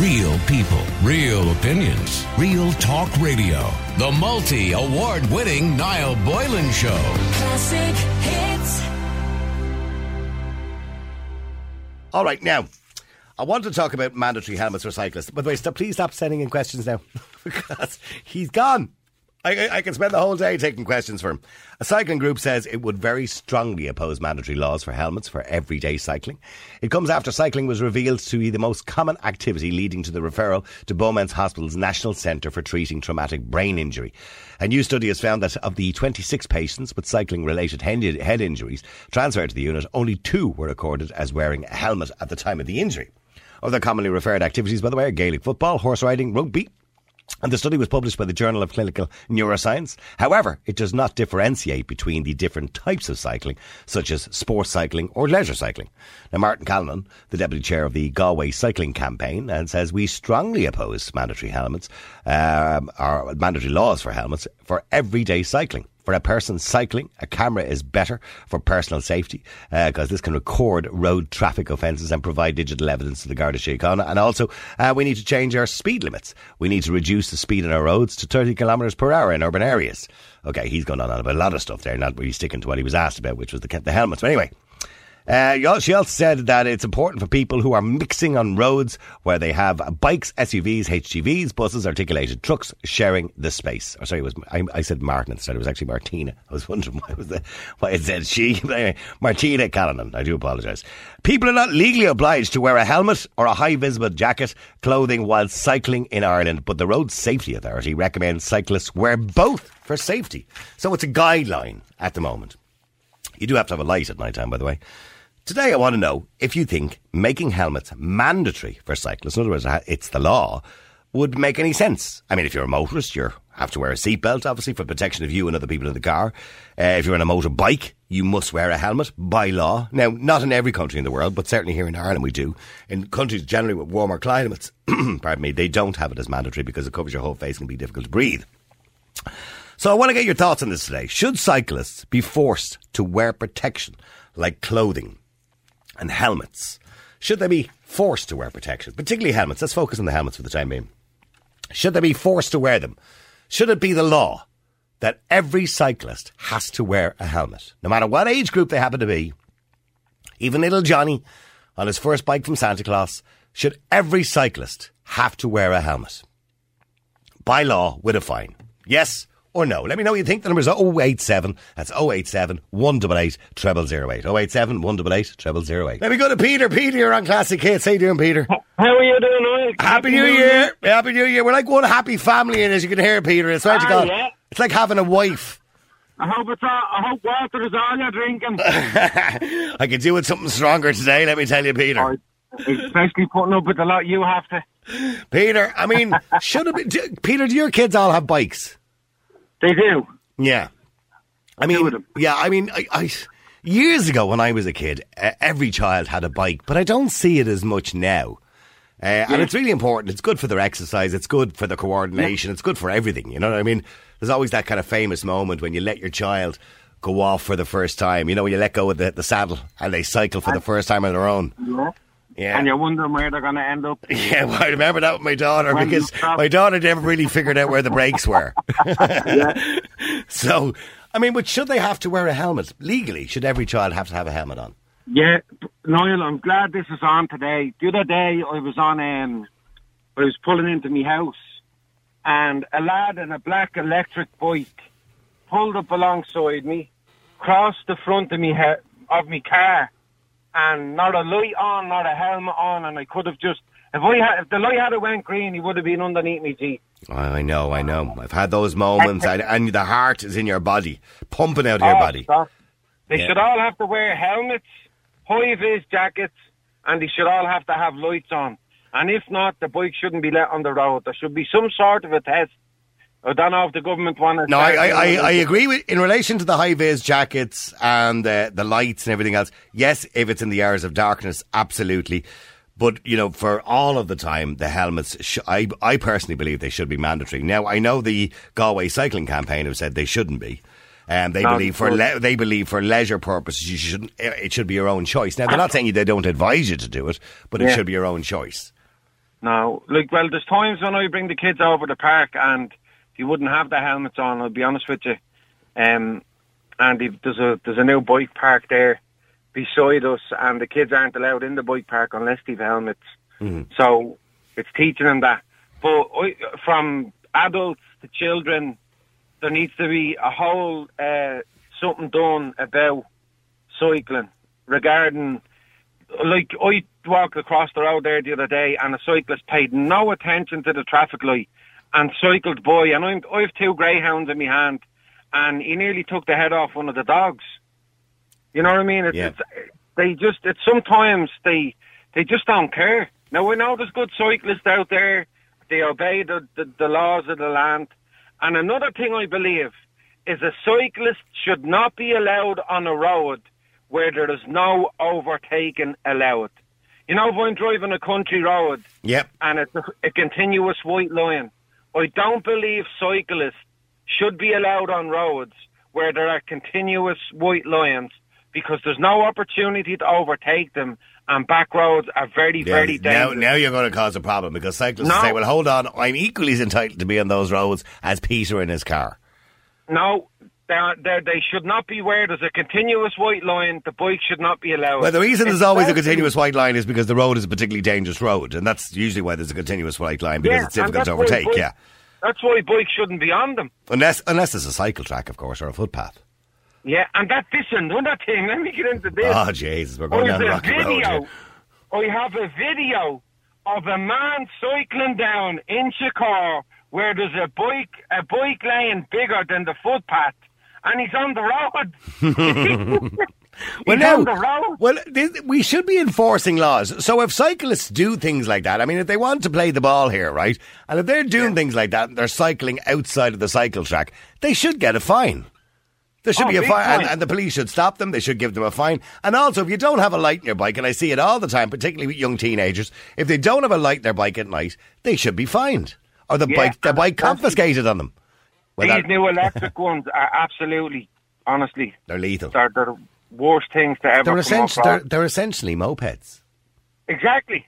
Real people, real opinions, real talk radio. The multi award winning Niall Boylan Show. Classic hits. All right, now, I want to talk about mandatory helmets for cyclists. By the way, stop, please stop sending in questions now because he's gone. I, I, can spend the whole day taking questions for him. A cycling group says it would very strongly oppose mandatory laws for helmets for everyday cycling. It comes after cycling was revealed to be the most common activity leading to the referral to Beaumont Hospital's National Centre for Treating Traumatic Brain Injury. A new study has found that of the 26 patients with cycling related head injuries transferred to the unit, only two were recorded as wearing a helmet at the time of the injury. Other commonly referred activities, by the way, are Gaelic football, horse riding, rugby, and the study was published by the Journal of Clinical Neuroscience. However, it does not differentiate between the different types of cycling, such as sports cycling or leisure cycling. Now, Martin Callanan, the deputy chair of the Galway Cycling Campaign, and says we strongly oppose mandatory helmets, um, or mandatory laws for helmets for everyday cycling. For a person cycling, a camera is better for personal safety because uh, this can record road traffic offences and provide digital evidence to the Garda Síochána. And also, uh, we need to change our speed limits. We need to reduce the speed on our roads to 30 kilometres per hour in urban areas. Okay, he's gone on about a lot of stuff there, not really sticking to what he was asked about, which was the, the helmets. But anyway, uh, she also said that it's important for people who are mixing on roads where they have bikes, SUVs, HGVs, buses, articulated trucks sharing the space. Oh, sorry, it was I, I, said Martin instead. It was actually Martina. I was wondering why was the, why it said she. Martina Callanan. I do apologise. People are not legally obliged to wear a helmet or a high visible jacket clothing while cycling in Ireland, but the Road Safety Authority recommends cyclists wear both for safety. So it's a guideline at the moment. You do have to have a light at night time, by the way. Today, I want to know if you think making helmets mandatory for cyclists, in other words, it's the law, would make any sense. I mean, if you're a motorist, you have to wear a seatbelt, obviously, for protection of you and other people in the car. Uh, if you're on a motorbike, you must wear a helmet by law. Now, not in every country in the world, but certainly here in Ireland we do. In countries generally with warmer climates, pardon me, they don't have it as mandatory because it covers your whole face and can be difficult to breathe. So I want to get your thoughts on this today. Should cyclists be forced to wear protection like clothing and helmets. Should they be forced to wear protection, particularly helmets? Let's focus on the helmets for the time being. Should they be forced to wear them? Should it be the law that every cyclist has to wear a helmet, no matter what age group they happen to be? Even little Johnny on his first bike from Santa Claus, should every cyclist have to wear a helmet? By law, with a fine. Yes or no? Let me know what you think. The number is 087. That's 087 188 0008. 087 188 0008. Let me go to Peter. Peter, you're on Classic Hits. How you doing, Peter? How are you doing, Noel? Happy New Year. Happy New Year. We're like one happy family, and as you can hear, Peter, it's to Ah, God. yeah. It's like having a wife. I hope it's all, I hope water is all you're drinking. I could do with something stronger today, let me tell you, Peter. Or Especially putting up with the lot you have to. Peter, I mean, should it be. Do, Peter, do your kids all have bikes? They do. Yeah. I mean, yeah, I mean, I, I, years ago when I was a kid, uh, every child had a bike, but I don't see it as much now. Uh, And it's really important. It's good for their exercise. It's good for the coordination. It's good for everything. You know what I mean? There's always that kind of famous moment when you let your child go off for the first time. You know, when you let go of the, the saddle and they cycle for the first time on their own. Yeah. Yeah. And you're wondering where they're going to end up. Yeah, well, I remember that with my daughter When because my daughter never really figured out where the brakes were. So, I mean, but should they have to wear a helmet? Legally, should every child have to have a helmet on? Yeah, Niall, I'm glad this is on today. The other day I was on, um, I was pulling into my house and a lad in a black electric bike pulled up alongside me, crossed the front of me he- of me car and not a light on, not a helmet on and I could have just, if I had, if the light had went green, he would have been underneath me teeth. I know, I know. I've had those moments, and, and the heart is in your body, pumping out of your Oh, body. stop. They Yeah. should all have to wear helmets, high vis jackets, and they should all have to have lights on. And if not, the bike shouldn't be let on the road. There should be some sort of a test. Oh, I don't know if the government want to. No, I, I, I, I agree with in relation to the high vis jackets and the the lights and everything else. Yes, if it's in the hours of darkness, absolutely. But you know, for all of the time, the helmets. Sh- I I personally believe they should be mandatory. Now, I know the Galway Cycling Campaign have said they shouldn't be. And they No, believe for le- they believe for leisure purposes you shouldn't. Eh, it should be your own choice. Now they're not saying they don't advise you to do it, but it should be your own choice. No, like well, there's times when I bring the kids over the park and you wouldn't have the helmets on. I'll be honest with you. Um, and there's a there's a new bike park there beside us, and the kids aren't allowed in the bike park unless they've helmets. So it's teaching them that. But I, from adults to children, there needs to be a whole uh, something done about cycling regarding like I walked across the road there the other day and a cyclist paid no attention to the traffic light and cycled by and I'm, I have two greyhounds in my hand and he nearly took the head off one of the dogs. You know what I mean? It's, Yeah. it's they just it's sometimes they they just don't care. Now we know there's good cyclists out there. They obey the, the, the laws of the land. And another thing I believe is a cyclist should not be allowed on a road where there is no overtaking allowed. You know, if I'm driving a country road Yep. and it's a, a continuous white line, I don't believe cyclists should be allowed on roads where there are continuous white lines because there's no opportunity to overtake them and back roads are very, Yeah, very now, dangerous. now you're going to cause a problem because cyclists No. say, well, hold on, I'm equally as entitled to be on those roads as Peter in his car. No, they're, they're, they should not be where there's a continuous white line. The bike should not be allowed. Well, the reason there's always a continuous white line is because the road is a particularly dangerous road, and that's usually why there's a continuous white line because Yeah, it's difficult to overtake. bike- Yeah, That's why bikes shouldn't be on them. unless unless there's a cycle track, of course, or a footpath. Yeah, and that this another thing. Let me get into this. Oh Jesus, we're going There's down a rocky road. video. here. I have a video of a man cycling down in Chicago where there's a bike, a bike lane bigger than the footpath, and he's on the road. Well, now, on the road. well, this, we should be enforcing laws. So if cyclists do things like that, I mean, if they want to play the ball here, right, and if they're doing things like that, and they're cycling outside of the cycle track, they should get a fine. There should Oh, be a fine, and, and the police should stop them. They should give them a fine. And also, if you don't have a light in your bike, and I see it all the time, particularly with young teenagers, if they don't have a light in their bike at night, they should be fined or the Yeah, bike, the bike confiscated on them. Well, These new electric ones are absolutely, honestly, they're lethal. they're, they're the worst things to ever They're, come essentially, they're, they're essentially mopeds. Exactly.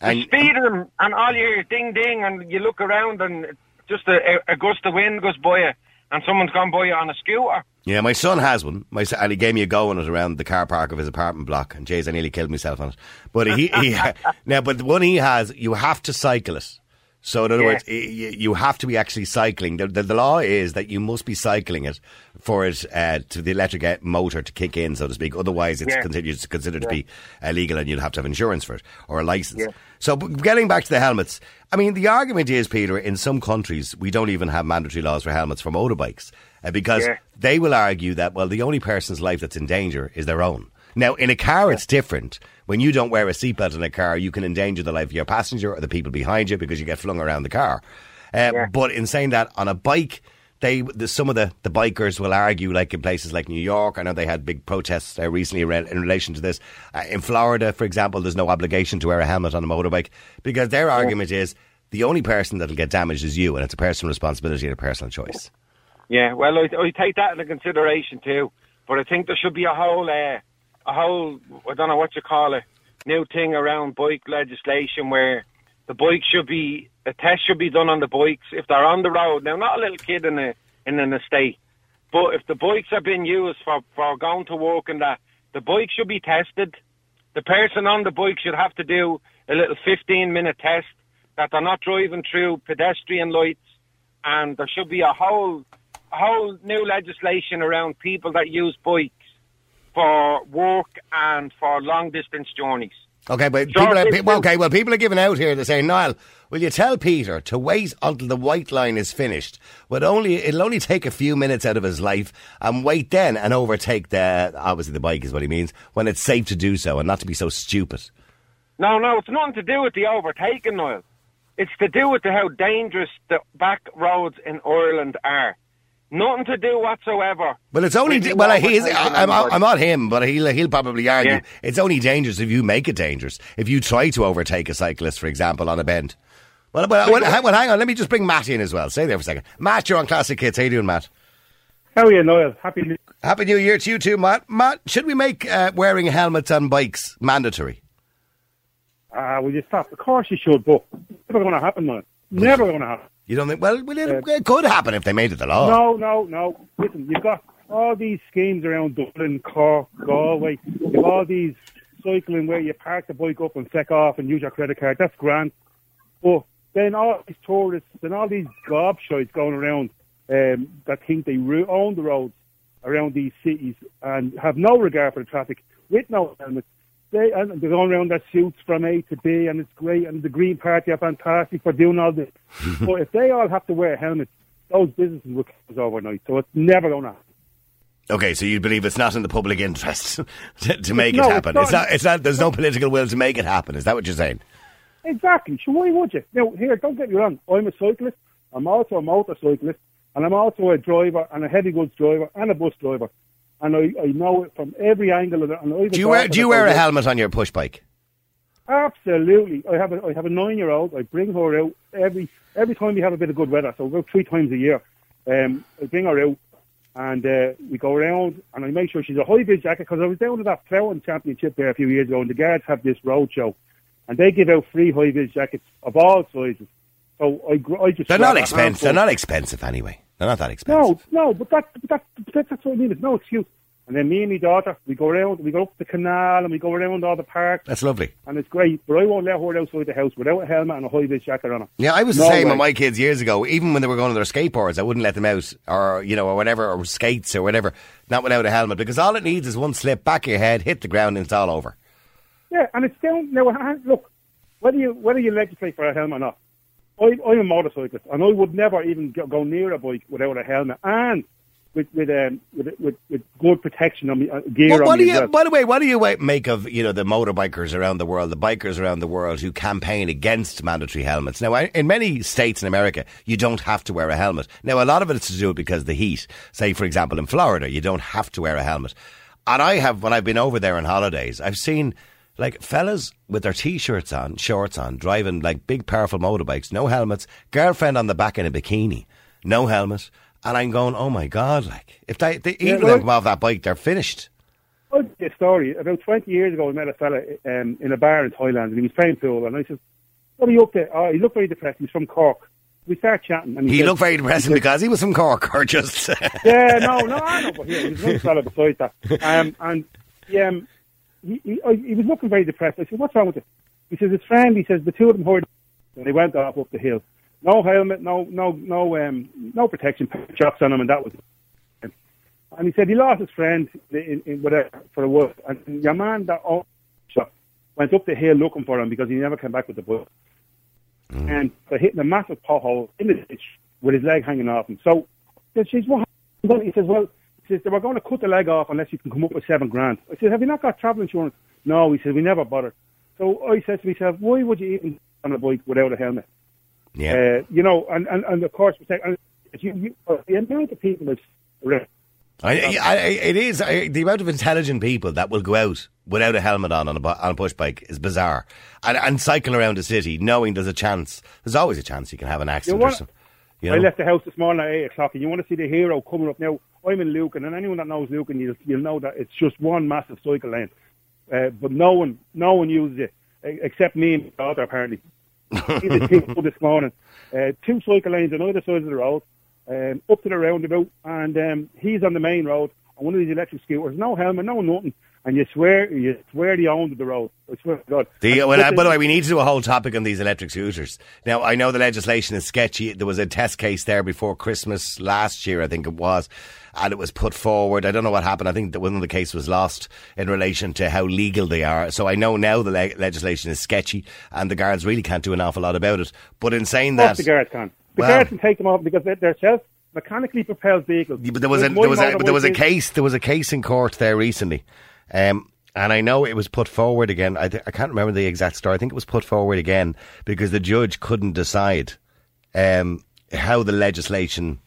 And- you speed them, and all you hear ding ding, and you look around, and just a, a gust of wind goes by you, and someone's gone by you on a scooter. Yeah, my son has one. My son, and he gave me a go on it around the car park of his apartment block. And jeez, I nearly killed myself on it. But he, he now, but the one he has, you have to cycle it. So in other Yeah. words, you have to be actually cycling. The, the, the law is that you must be cycling it for it uh, to the electric uh, motor to kick in, so to speak. Otherwise, it's Yeah. continued, considered to be illegal, and you'd have to have insurance for it or a license. Yeah. So, getting back to the helmets, I mean, the argument is, Peter, in some countries we don't even have mandatory laws for helmets for motorbikes uh, because Yeah. they will argue that well, the only person's life that's in danger is their own. Now, in a car, it's different. When you don't wear a seatbelt in a car, you can endanger the life of your passenger or the people behind you because you get flung around the car. Uh, Yeah. But in saying that, on a bike, they the, some of the, the bikers will argue, like in places like New York. I know they had big protests uh, recently re- in relation to this. Uh, in Florida, for example, there's no obligation to wear a helmet on a motorbike because their argument is the only person that'll get damaged is you, and it's a personal responsibility and a personal choice. Yeah, well, I, I take that into consideration too. But I think there should be a whole, uh, a whole, I don't know what you call it, new thing around bike legislation where the bike should be, a test should be done on the bikes if they're on the road. Now, not a little kid in a in an estate, but if the bikes are being used for for going to work and that, the bike should be tested. The person on the bike should have to do a little 15 minute test that they're not driving through pedestrian lights, and there should be a whole a whole new legislation around people that use bikes for work and for long distance journeys. Okay, but people are, pe- okay, well, people are giving out here. They're saying, Niall, will you tell Peter to wait until the white line is finished? But only it'll only take a few minutes out of his life, and wait then and overtake the obviously the bike is what he means when it's safe to do so, and not to be so stupid. No, no, it's nothing to do with the overtaking, Niall. It's to do with the, how dangerous the back roads in Ireland are. Nothing to do whatsoever. Well, it's only with well, he's, I'm, I'm not him, but he'll he'll probably argue Yeah. it's only dangerous if you make it dangerous. If you try to overtake a cyclist, for example, on a bend. Well, well, well, hang, well, hang on. Let me just bring Matt in as well. Stay there for a second. Matt, you're on Classic Hits. How you doing, Matt? How are you, Noel? Happy New Happy New Year to you too, Matt. Matt, should we make uh, wearing helmets on bikes mandatory? Uh, will you stop? Of course you should, but never going to happen, man. Never going to happen. You don't think? Well, well it, it could happen if they made it the law. No, no, no. Listen, you've got all these schemes around Dublin, Cork, Galway. You've all these cycling where you park the bike up and feck off and use your credit card. That's grand. But then all these tourists and all these gobshites going around um, that think they own the roads around these cities and have no regard for the traffic with no helmets. They, and they're going around their suits from A to B, and it's great. And the Green Party are fantastic for doing all this. but if they all have to wear helmets, those businesses will close overnight. So it's never going to happen. Okay, so you believe it's not in the public interest to, to make No, it it's happen. not. It's not. It's not. There's no political will to make it happen. Is that what you're saying? Exactly. So why would you? Now, here, don't get me wrong. I'm a cyclist. I'm also a motorcyclist, and I'm also a driver and a heavy goods driver and a bus driver. And I, I know it from every angle of it. And Do you wear Do you wear a helmet on your push bike? Absolutely. I have a I have a nine year old. I bring her out every every time we have a bit of good weather. So about three times a year. Um, I bring her out and uh, we go around and I make sure she's a high vis jacket because I was down at that ploughing championship there a few years ago and the guards have this road show and they give out free high vis jackets of all sizes. So I I just They're not expensive. They're not expensive anyway. They're not that expensive. No, no, but that, but that, but that, that's what I mean. It's no excuse. And then me and my daughter, we go around, we go up the canal and we go around all the parks That's lovely. and it's great. But I won't let her outside the house without a helmet and a high vis jacket on her. Yeah, I was the same way. with my kids years ago. Even when they were going on their skateboards, I wouldn't let them out, or you know, or whatever, or skates or whatever, not without a helmet, because all it needs is one slip, back of your head, hit the ground, and it's all over. Yeah, and it's down now. Look, whether you whether you legislate for a helmet or not, I, I'm a motorcyclist, and I would never even go, go near a bike without a helmet and with with um with with, with good protection on me uh, gear What, on what me do you, well. by the way, what do you make of you know the motorbikers around the world, the bikers around the world who campaign against mandatory helmets? Now, I- in many states in America, you don't have to wear a helmet. Now, a lot of it is to do it because of the heat. Say, for example, in Florida, you don't have to wear a helmet. And I have, when I've been over there on holidays, I've seen like fellas with their t-shirts on, shorts on, driving like big, powerful motorbikes, no helmets, girlfriend on the back in a bikini, no helmet. And I'm going, oh my god! Like if they, they Yeah, well- them come off that bike, they're finished. I'll tell a story. About 20 years ago, I met a fella um, in a bar in Thailand, and he was playing pool, and I said, "What are you up to?" Oh, he looked very depressed. He's from Cork. We start chatting, and he, He said- looked very depressing because he was from Cork, or just. Yeah, no, no, I know, but here, he was another fella beside that. Um, and yeah, um, he, he, he was looking very depressed. I said, what's wrong with you? He says, his friend, he says, the two of them heard, and they went off up the hill. No helmet, no, no, no, um, no protection, shocks on him, and that was it. And he said he lost his friend in, in, a, for a while. And your man that owned shop went up the hill looking for him because he never came back with the book. And they hit a massive pothole in the ditch with his leg hanging off him. So he says, what happened? He says, well, says, they were going to cut the leg off unless you can come up with seven grand. I said, have you not got travel insurance? No, he said, we never bothered. So I said to myself, why would you even on a bike without a helmet? yeah. Uh, you know, and, and, and of course, and you, you, the amount of people that's around. I, I, it is I, the amount of intelligent people that will go out without a helmet on on a, on a push bike is bizarre, and, and cycle around the city knowing there's a chance. There's always a chance you can have an accident. You or something. You know? I left the house this morning at 8 o'clock, and you want to see the hero coming up. Now, I'm in Lucan, and anyone that knows Lucan, you'll, you'll know that it's just one massive cycle lane. Uh, but no one no one uses it, except me and my daughter, apparently. This morning. Uh, two cycle lanes on either side of the road, um, up to the roundabout, and um, he's on the main road on one of these electric scooters. No helmet, no nothing. And you swear, you swear he owned the road. I swear to God. The, well, uh, by the way, we need to do a whole topic on these electric scooters. Now, I know the legislation is sketchy. There was a test case there before Christmas last year, I think it was, and it was put forward. I don't know what happened. I think that one of the case was lost in relation to how legal they are. So I know now the le- legislation is sketchy, and the guards really can't do an awful lot about it. But in saying that, the guards can. The Well- guards can take them off because they're, they're self mechanically propelled vehicles. Yeah, but there was a there was a but there was a case there was a case in court there recently, um, and I know it was put forward again. I th- I can't remember the exact story. I think it was put forward again because the judge couldn't decide um, how the legislation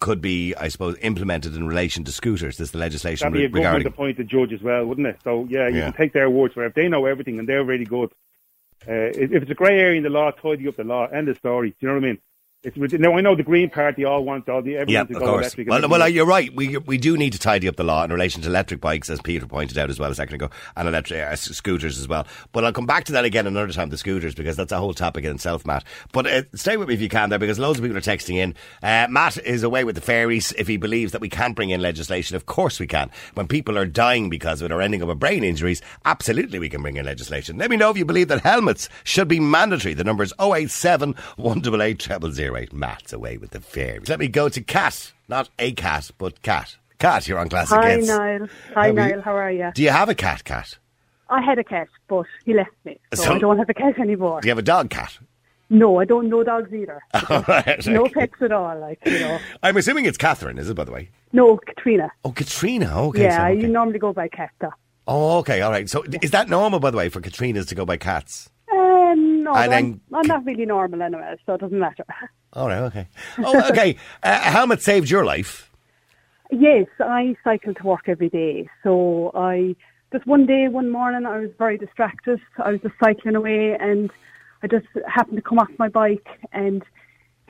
could be, I suppose, implemented in relation to scooters. This is the legislation That'd be re- a government regarding. appointed judge as well, wouldn't it? So yeah, you Yeah. can take their words for it. They know everything and they're really good. Uh, if if it's a grey area in the law, tidy up the law. End of story. Do you know what I mean? It's now I know the Green Party all want all the everyone Yeah, to go course. electric. Well, well, uh, you're right. We we do need to tidy up the law in relation to electric bikes, as Peter pointed out as well a second ago, and electric uh, scooters as well. But I'll come back to that again another time, the scooters, because that's a whole topic in itself, Matt. But uh, stay with me if you can there, because loads of people are texting in. Uh, Matt is away with the fairies if he believes that we can't bring in legislation. Of course we can. When people are dying because of it or ending up with brain injuries, absolutely we can bring in legislation. Let me know if you believe that helmets should be mandatory. The number is 087 188 0008. Matt's away with the fairies. Let me go to Cat. Not a cat, but Cat. Cat, you're on Classic Hi, Hits. Niall. Hi, you? Niall. How are you? Do you have a cat, Cat? I had a cat, but he left me, so, So- I don't have a cat anymore. Do you have a dog, Cat? No, I don't know dogs either. Right, no okay. pets at all, like you know. I'm assuming it's Catherine, is it, by the way? No, Katrina. Oh, Katrina. Okay. yeah, so, okay. normally go by cat. though. Oh, okay. All right. So is that normal, by the way, for Katrinas to go by cats? No, And I'm, I'm not really normal anyway, so it doesn't matter. All right. Okay. Oh, okay. uh, a helmet saved your life. Yes, I cycle to work every day. So I just one day, one morning, I was very distracted. I was just cycling away, and I just happened to come off my bike and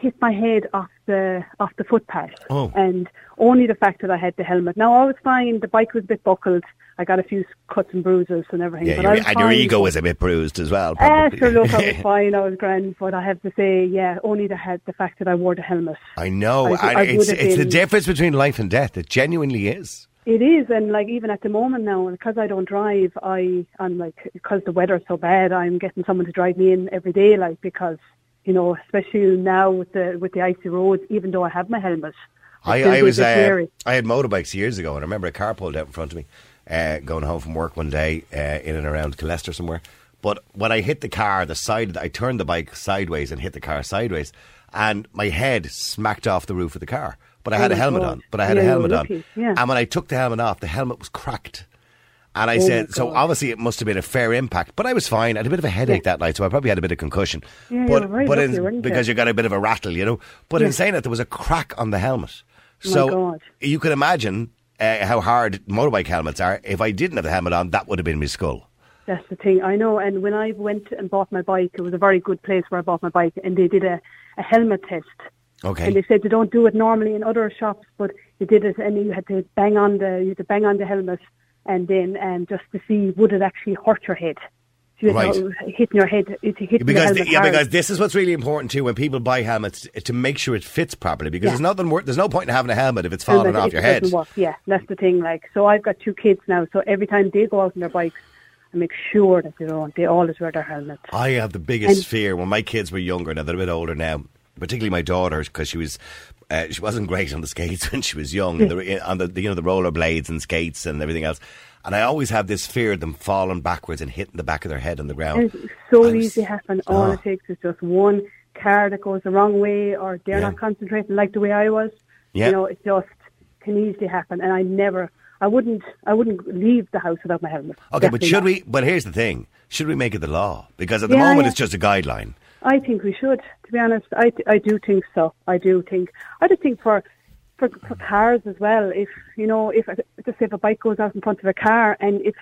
hit my head off the off the footpath. Oh. And only the fact that I had the helmet. Now I was fine. The bike was a bit buckled. I got a few cuts and bruises and everything. Yeah, but your, I and your ego was a bit bruised as well. Ah, Probably. sure, look, I was fine. I was grand, but I have to say, yeah, only the head, the fact that I wore the helmet. I know. I- I it's have it's the difference between life and death. It genuinely is. It is, and like even at the moment now, because I don't drive, I I'm like because the weather's so bad, I'm getting someone to drive me in every day, like because you know, especially now with the with the icy roads, even though I have my helmet, I, I was uh. I had motorbikes years ago, and I remember a car pulled out in front of me, uh, going home from work one day uh, in and around Leicester somewhere. But when I hit the car, the side I turned the bike sideways and hit the car sideways, and my head smacked off the roof of the car. But I had Oh a helmet God. on. But I had Yeah, a helmet on. yeah. And when I took the helmet off, the helmet was cracked. And I Oh said, so obviously it must have been a fair impact, but I was fine. I had a bit of a headache that night, so I probably had a bit of concussion. Yeah, you but very but in- you? because you got a bit of a rattle, you know. But in Yeah. saying that, there was a crack on the helmet. Oh my So God. you can imagine uh, how hard motorbike helmets are. If I didn't have the helmet on, that would have been my skull. That's the thing. I know. And when I went and bought my bike, it was a very good place where I bought my bike, and they did a, a helmet test. Okay. And they said they don't do it normally in other shops, but they did it, and you had to bang on the you had to bang on the helmet, and then um, just to see would it actually hurt your head. You Right. know, hitting your head, it's hitting the because helmet yeah, hard. because this is what's really important too when people buy helmets to make sure it fits properly. Because Yeah. there's nothing wor- there's no point in having a helmet if it's falling helmet, off it your head. work. Yeah, that's the thing. Like, so I've got two kids now, so every time they go out on their bikes, I make sure that they don't. They always wear their helmets. I have the biggest And- fear when my kids were younger. Now they're a bit older now, particularly my daughter because she was uh, she wasn't great on the skates when she was young, hmm. the, uh, on the you know the roller blades and skates and everything else. And I always have this fear of them falling backwards and hitting the back of their head on the ground. It's so I was- easy to happen. Ah. All Oh. it takes is just one car that goes the wrong way, or they're Yeah. not concentrating like the way I was. Yeah. You know, it just can easily happen. And I never, I wouldn't, I wouldn't leave the house without my helmet. Okay, but should not. we? But here's the thing: should we make it the law? Because at the Yeah, moment it's just a guideline. I think we should. To be honest, I, I do think so. I do think. I just think for. For, for cars as well, if you know, if just say if a bike goes out in front of a car, and if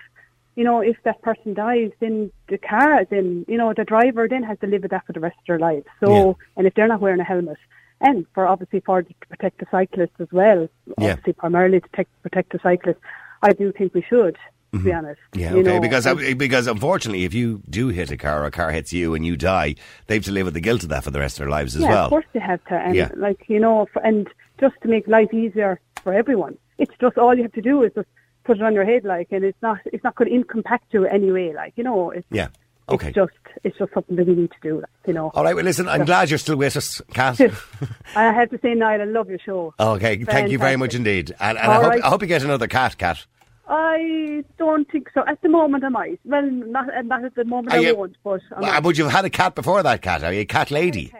you know, if that person dies, then the car, then you know, the driver then has to live with that for the rest of their lives. So, Yeah. and if they're not wearing a helmet, and for obviously for to protect the cyclist as well, Yeah. obviously primarily to protect, protect the cyclist, I do think we should. To be honest, Mm-hmm. Yeah, You okay. know, because because unfortunately, if you do hit a car or a car hits you and you die, they have to live with the guilt of that for the rest of their lives as yeah, well. of course they have to, and Yeah. like you know, for, and just to make life easier for everyone, it's just all you have to do is just put it on your head, like, and it's not it's not going to impact you anyway, like you know, it's Yeah. Okay. it's just it's just something that we need to do, like, you know. All right. Well, listen. I'm glad you're still with us, Kat. I have to say, Niall, I love your show. okay. Thank you very much indeed. And, and I, hope, right. I hope you get another cat, Cat. I don't think so. At the moment, I might. Well, not, not at the moment, Are I you- won't. But I Well. Would you have had a cat before that, Cat? Are you a cat lady?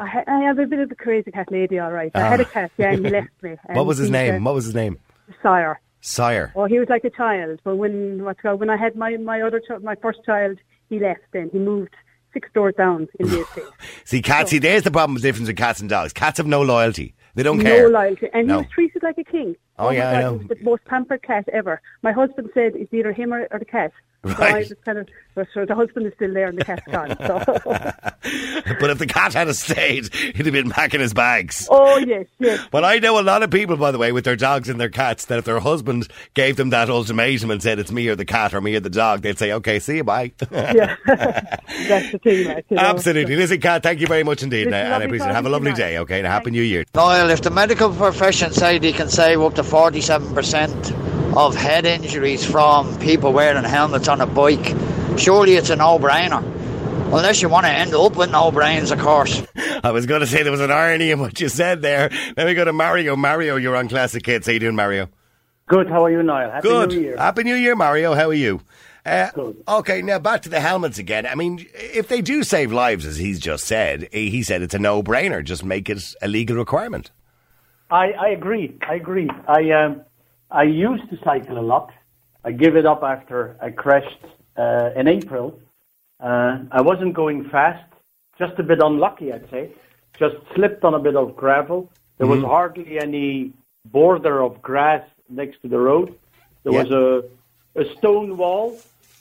I, ha- I have a bit of a crazy cat lady, all right. I had a cat, yeah, and he left me. Ah. What was his name? What was his name? Sire. Sire. Oh, he was like a child. But when what's called, when I had my my other child, my first child, he left. Then he moved six doors down in the estate. See, cats. See, there's the problem. The difference with cats and dogs. Cats have no loyalty. They don't no care. No loyalty, and No. he was treated like a king. Oh, yeah, my I God, know. The most pampered cat ever. My husband said it's either him or, or the cat. So I Right. was kind of, so the husband is still there and the cat's gone. So. But if the cat had stayed, he'd have been back in his bags. oh yes, yes. Well, I know a lot of people, by the way, with their dogs and their cats, that if their husband gave them that ultimatum and said it's me or the cat or me or the dog, they'd say, "Okay, see you, bye." Yeah, that's the thing. Like, you know. Absolutely, listen, Cat. Thank you very much indeed, Listen, and I appreciate it. Have a lovely to day. Okay, and a happy New Year. Niall, if the medical profession say they can save up to 47% of head injuries from people wearing helmets on a bike, surely it's a no-brainer. Unless you want to end up with no brains, of course. I was going to say there was an irony in what you said there. Let me go to Mario. Mario, you're on Classic Hits. How you doing, Mario? Good. How are you, Niall? Happy Good. New Year. Happy New Year, Mario. How are you? Uh, Good. Okay, now back to the helmets again. I mean, if they do save lives, as he's just said, he said it's a no-brainer. Just make it a legal requirement. I, I agree. I agree. I um, I used to cycle a lot. I gave it up after I crashed uh, in April. Uh, I wasn't going fast, just a bit unlucky, I'd say. Just slipped on a bit of gravel. There was hardly any border of grass next to the road. There Yeah. was a a stone wall.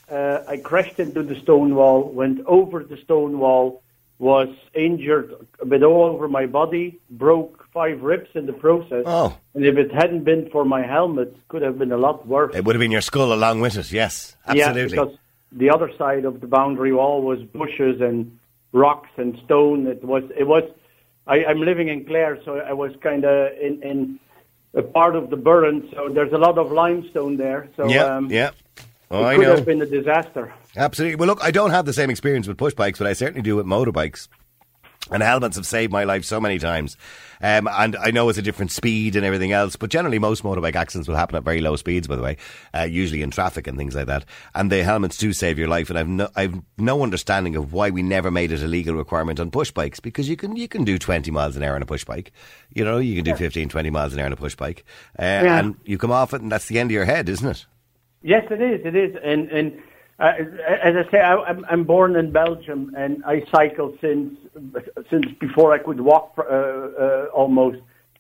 Uh, I crashed into the stone wall, went over the stone wall, was injured a bit all over my body, broke five rips in the process. Oh. And if it hadn't been for my helmet, it could have been a lot worse. It would have been your skull along with it. Yes, absolutely. Yeah, because the other side of the boundary wall was bushes and rocks and stone. It was. It was. I, I'm living in Clare, so I was kind of in in a part of the Burren. So there's a lot of limestone there. So yeah, um, yeah. Oh, it I could know. have been a disaster. Absolutely. Well, look, I don't have the same experience with push bikes, but I certainly do with motorbikes. And helmets have saved my life so many times. Um, and I know it's a different speed and everything else, but generally most motorbike accidents will happen at very low speeds, by the way, uh, usually in traffic and things like that. And the helmets do save your life. And I've no, I've no understanding of why we never made it a legal requirement on push bikes because you can, you can do 20 miles an hour on a push bike. You know, you can do 15, 20 miles an hour on a push bike. Uh, Yeah. And you come off it and that's the end of your head, isn't it? Yes, it is. It is. And and uh, as I say, I, I'm I'm born in Belgium, and I cycle since since before I could walk uh, uh, almost.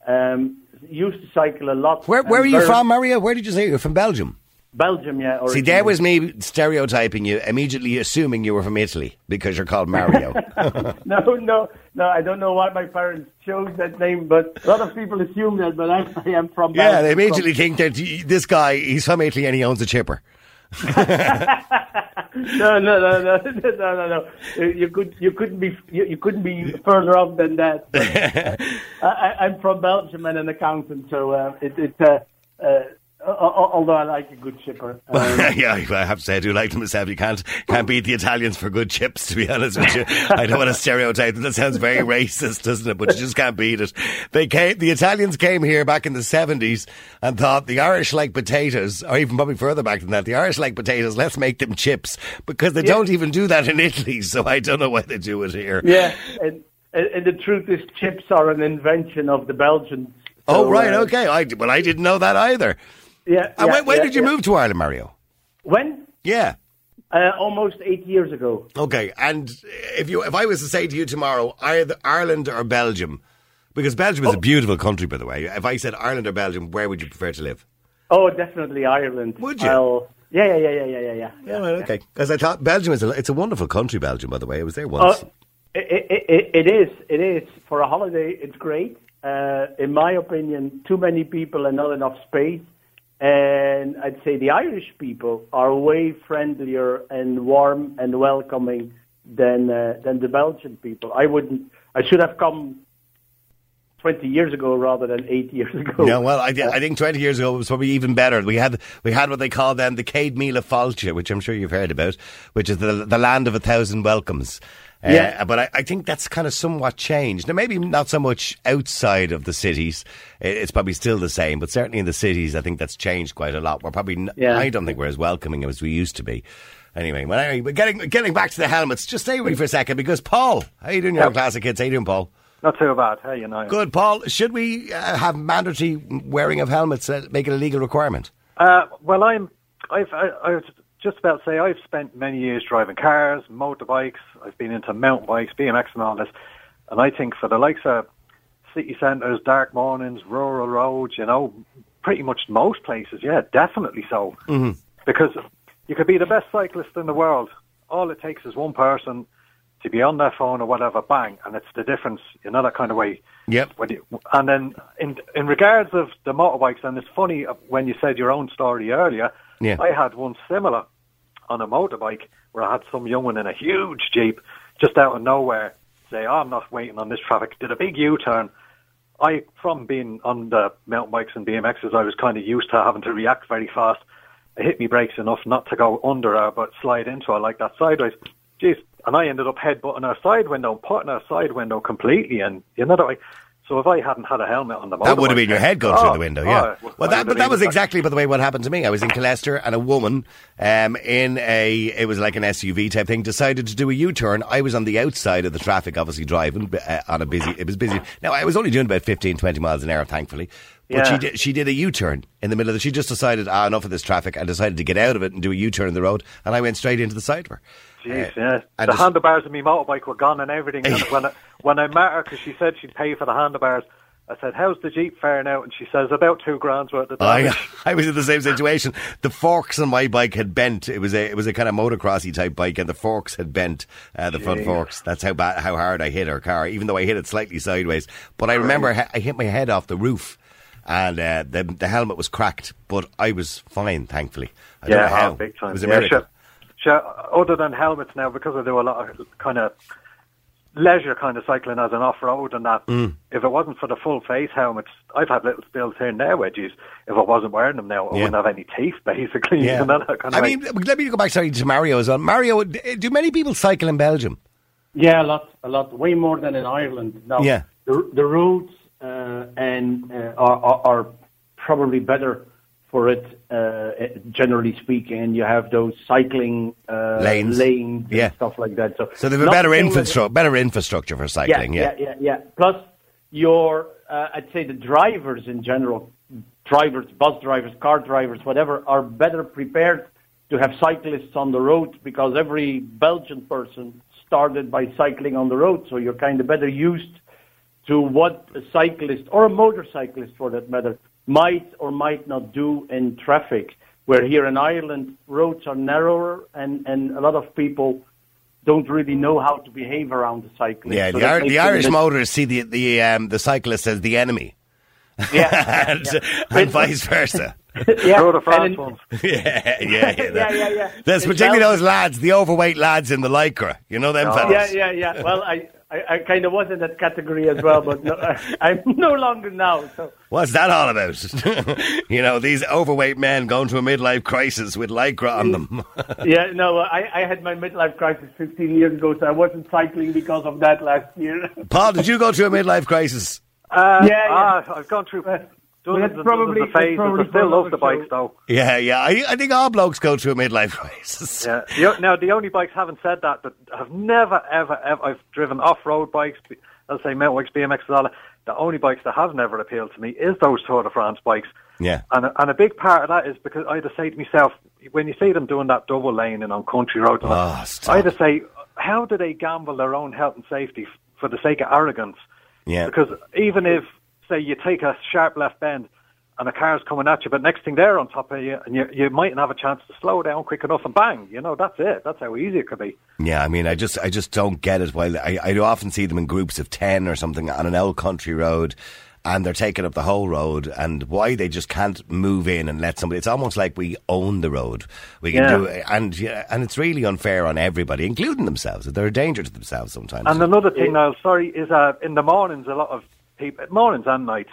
Um, used to cycle a lot. Where, where are you from, Mario? Where did you say you're from? Belgium. Belgium, yeah. See, there was me stereotyping you, immediately assuming you were from Italy because you're called Mario. No, no, no. I don't know why my parents chose that name, but a lot of people assume that. But I, I am from. Belgium, yeah, they from- immediately think that this guy, he's from Italy and he owns a chipper. No, no, no, no, no, no, no, no. You could, you couldn't be, you, you couldn't be further off than that. But, I, I- I'm from Belgium and an accountant, so uh, it, it uh, uh, al- al- although I like a good chipper. Um, yeah, I have to say, I do like them myself. You can't can't beat the Italians for good chips, to be honest with you. I don't want to stereotype them. That sounds very racist, doesn't it? But you just can't beat it. They came, the Italians came here back in the 70s and thought the Irish like potatoes, or even probably further back than that, the Irish like potatoes, let's make them chips. Because they don't even do that in Italy, so I don't know why they do it here. yeah, and, and the truth is, chips are an invention of the Belgians. Oh, right, uh, okay. I, well, I didn't know that either. Yeah. And yeah, when, when yeah, did you yeah. move to Ireland, Mario? When? Yeah. Uh, almost eight years ago. Okay, and if you if I was to say to you tomorrow, either Ireland or Belgium, because Belgium Oh. is a beautiful country, by the way. If I said Ireland or Belgium, where would you prefer to live? Oh, definitely Ireland. Would you? I'll- yeah, yeah, yeah, yeah, yeah, yeah. Yeah, well, okay. Because I thought Belgium is a, it's a wonderful country. Belgium, by the way, I was there once. Uh, it, it, it, it is. It is. For a holiday, it's great. Uh, in my opinion, too many people and not enough space. And I'd say the Irish people are way friendlier and warm and welcoming than uh, than the Belgian people. I wouldn't. I should have come twenty years ago rather than eight years ago. Yeah, well, I, I think 20 years ago was probably even better. We had we had what they call then the Céad Míle Fáilte, which I'm sure you've heard about, which is the the land of a thousand welcomes. Uh, Yeah. but I, I think that's kind of somewhat changed. Now, maybe not so much outside of the cities. It's probably still the same, but certainly in the cities, I think that's changed quite a lot. We're probably, n- Yeah. I don't think we're as welcoming as we used to be. Anyway, well, anyway, but getting getting back to the helmets, just stay with me for a second because Paul, how you doing, your classic hits? How you doing, Paul? Not too bad. Hey, you know. Good, Paul. Should we uh, have mandatory wearing of helmets? Uh, make it a legal requirement? Uh, well, I'm. I've. I, I was just about say I've spent many years driving cars, motorbikes. I've been into mountain bikes, BMX, and all this. And I think for the likes of city centres, dark mornings, rural roads, you know, pretty much most places, yeah, definitely so. Mm-hmm. Because you could be the best cyclist in the world. All it takes is one person to be on their phone or whatever, bang, and it's the difference, you know, that kind of way. Yep. When you, and then in in regards of the motorbikes, and it's funny uh, when you said your own story earlier, Yeah. I had one similar on a motorbike where I had some young one in a huge Jeep just out of nowhere say, oh, I'm not waiting on this traffic, did a big U-turn. I, from being on the mountain bikes and BMXs, I was kind of used to having to react very fast. I hit me brakes enough not to go under her, but slide into her like that sideways. Jeez, and I ended up headbutting her side window, putting her side window completely, and you know that way. So if I hadn't had a helmet on the motorbike, That would have been your head going oh, through the window, yeah. oh, well, that, but that was exactly by the way what happened to me. I was in Colester and a woman um, in a it was like an SUV type thing decided to do a U turn. I was on the outside of the traffic, obviously driving uh, on a busy. It was busy. Now I was only doing about 15, 20 miles an hour, thankfully. But she did, she did a U turn in the middle of the. She just decided, ah, enough of this traffic, and decided to get out of it and do a U turn in the road. And I went straight into the side of her. Jeez, Uh, yeah. The handlebars of my motorbike were gone and everything. And when I, when I met her, because she said she'd pay for the handlebars, I said, "How's the Jeep faring out?" And she says, "About two grand's worth of I, damage." I was in the same situation. The forks on my bike had bent. It was a it was a kind of motocrossy type bike, and the forks had bent. Uh, the front forks. That's how bad how hard I hit her car, even though I hit it slightly sideways. But I remember ha- I hit my head off the roof, and uh, the the helmet was cracked. But I was fine, thankfully. I don't yeah, oh, big time. It was a yeah, miracle. sure. Sure. Other than helmets now, because I do a lot of kind of leisure kind of cycling as an off-road and that, Mm. if it wasn't for the full face helmets, I've had little spills here and there, wedges. If I wasn't wearing them now, I Yeah. wouldn't have any teeth, basically. Yeah. You that kind of I way. mean, let me go back sorry to Mario as well. Mario, do many people cycle in Belgium? Yeah, a lot, a lot, way more than in Ireland. Now, Yeah. the, the roads uh, and uh, are, are, are probably better for it, uh, generally speaking. You have those cycling uh, Lanes. lanes Yeah. stuff like that. So, So they've a better infrastructure, better infrastructure for cycling. yeah, yeah, yeah, Plus, your, uh, I'd say the drivers in general, drivers, bus drivers, car drivers, whatever, are better prepared to have cyclists on the road because every Belgian person started by cycling on the road. So you're kind of better used to what a cyclist or a motorcyclist for that matter might or might not do in traffic. Where here in Ireland, roads are narrower and, and a lot of people don't really know how to behave around the cyclist. Yeah, So the, that Ir- makes the Irish bit- motorists see the the um, the cyclist as the enemy, Yeah, and, yeah. and vice versa. yeah. Tour de and France in- ones. yeah, yeah, yeah. Yeah, yeah, yeah. There's particularly Belgium- those lads, the overweight lads in the lycra. You know them Oh. fellas. Yeah, yeah, yeah. Well, I, I, I kind of was in that category as well, but no, I'm no longer now. So What's that all about? you know, these overweight men going to a midlife crisis with lycra on them. yeah, no, I, I had my midlife crisis 15 years ago, so I wasn't cycling because of that last year. Paul, did you go through a midlife crisis? Uh, Yeah, yeah. Ah, I've gone through Well, dozens that's probably- dozens of phases. that's probably I still for love the bikes, though. Yeah, yeah. I, I think all blokes go through a midlife crisis. Yeah. The, o- now, the only bikes, having said that, that have never, ever, ever, I've driven off-road bikes, b- as I say, mountain bikes, BMXs, all that. The only bikes that have never appealed to me is those Tour de France bikes. Yeah. And a, and a big part of that is because I had to say to myself, when you see them doing that double lane and on country roads, Oh. I had to say, how do they gamble their own health and safety for the sake of arrogance? Yeah. Because even if, say, you take a sharp left bend and a car's coming at you, but next thing they're on top of you, and you, you mightn't have a chance to slow down quick enough and bang, you know, that's it. That's how easy it could be. Yeah, I mean, I just, I just don't get it. While I, I often see them in groups of ten or something on an old country road, and they're taking up the whole road, and why they just can't move in and let somebody. It's almost like we own the road. We can Yeah. do, it, and yeah, and it's really unfair on everybody, including themselves. They're a danger to themselves sometimes. And another thing, Niall, sorry, is uh, in the mornings, a lot of people, mornings and nights,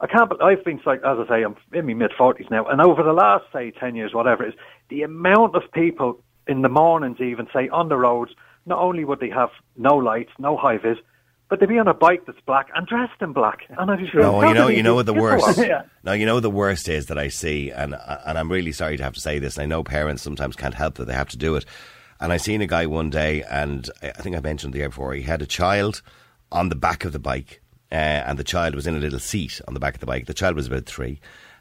I can't, bel I've been, like, as I say, I'm in my mid 40s now, and over the last, say, 10 years, whatever it is, the amount of people in the mornings, even, say, on the roads, not only would they have no lights, no high vis, but they'd be on a bike that's black and dressed in black. And I just No, you know, you know what the worst. Yeah. No, you know the worst is that I see, and and I'm really sorry to have to say this. And I know parents sometimes can't help that they have to do it. And I seen a guy one day, and I I think I mentioned the year before. He had a child on the back of the bike, uh, and the child was in a little seat on the back of the bike. The child was about three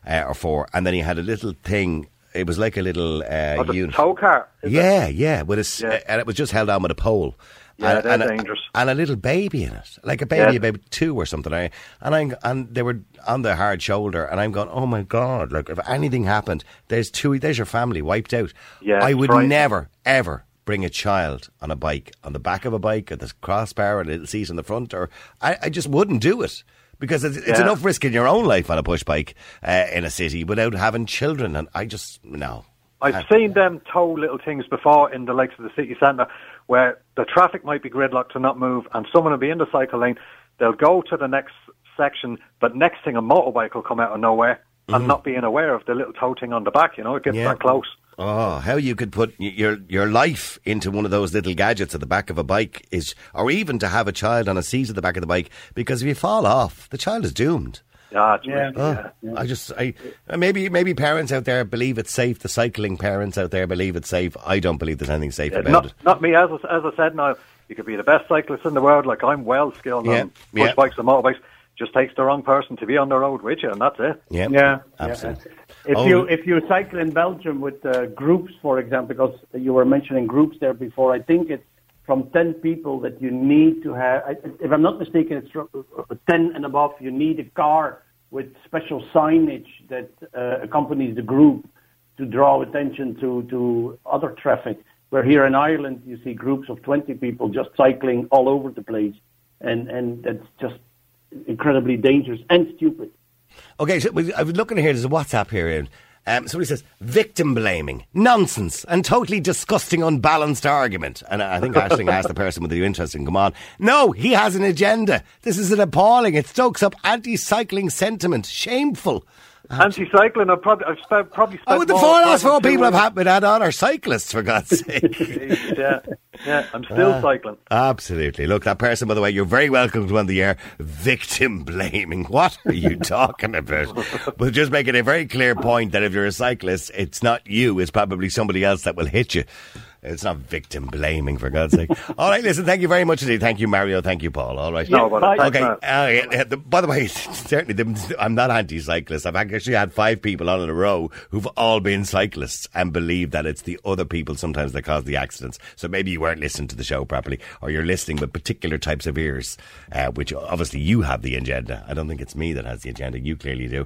uh, or four, and then he had a little thing. It was like a little uh, Oh, tow car. is it? Yeah, yeah, with a Yeah. and it was just held on with a pole. Yeah, and, and a- dangerous. and a little baby in it, like a baby Yeah. about two or something. I, and I and they were on the hard shoulder, and I'm going, oh my god! Like if anything happened, there's two, there's your family wiped out. Yeah, I would frightening. never ever bring a child on a bike on the back of a bike with a crossbar and a little seat in the front, or I, I just wouldn't do it. Because it's, it's Yeah. enough risk in your own life on a push bike uh, in a city without having children, and I just no. I've seen them tow little things before in the likes of the city centre where the traffic might be gridlocked to not move and someone will be in the cycle lane. They'll go to the next section, but next thing a motorbike will come out of nowhere and not being aware of the little tow thing on the back, you know, it gets. Yeah. that close. Oh, how you could put your your life into one of those little gadgets at the back of a bike is, or even to have a child on a seat at the back of the bike, because if you fall off, the child is doomed. Yeah, Yeah. Oh, yeah. I just, I uh, maybe maybe parents out there believe it's safe. The cycling parents out there believe it's safe. I don't believe there's anything safe Yeah, about not, it. not me, as I, as I said now, you could be the best cyclist in the world, like I'm well skilled Yeah, on push yeah. bikes and motorbikes. Just takes the wrong person to be on the road with you, and that's it. Yeah, Yeah, absolutely. If Oh. you if you cycle in Belgium with uh, groups, for example, because you were mentioning groups there before, I think it's from ten people that you need to have. I- If I'm not mistaken, it's from, uh, ten and above. You need a car with special signage that uh, accompanies the group to draw attention to to other traffic. Where here in Ireland, you see groups of twenty people just cycling all over the place, and and that's just incredibly dangerous and stupid. Okay, so I was looking here. There's a WhatsApp here. Um, somebody says victim blaming, nonsense, and totally disgusting, unbalanced argument. And I think Ashling asked the person with the interest in come on. No, he has an agenda. This is an appalling. It stokes up anti-cycling sentiment. Shameful. Anti-cycling, I've probably, I've spent, probably spent Oh, the four last four people I've had with that on are cyclists, for God's sake. yeah, yeah, I'm still Ah. cycling. Absolutely. Look, that person, by the way, you're very welcome to on the air. Victim blaming. What are you talking about? but just making a very clear point that if you're a cyclist, it's not you, it's probably somebody else that will hit you. It's not victim blaming, for God's sake. All right, listen, thank you very much indeed. Thank you, Mario. Thank you, Paul. All right. No, but Okay. Uh, yeah, yeah, the, by the way, certainly, the, I'm not anti-cyclist. I've actually had five people on in a row who've all been cyclists and believe that it's the other people sometimes that cause the accidents. So maybe you weren't listening to the show properly, or you're listening with particular types of ears, uh, which obviously you have the agenda. I don't think it's me that has the agenda. You clearly do.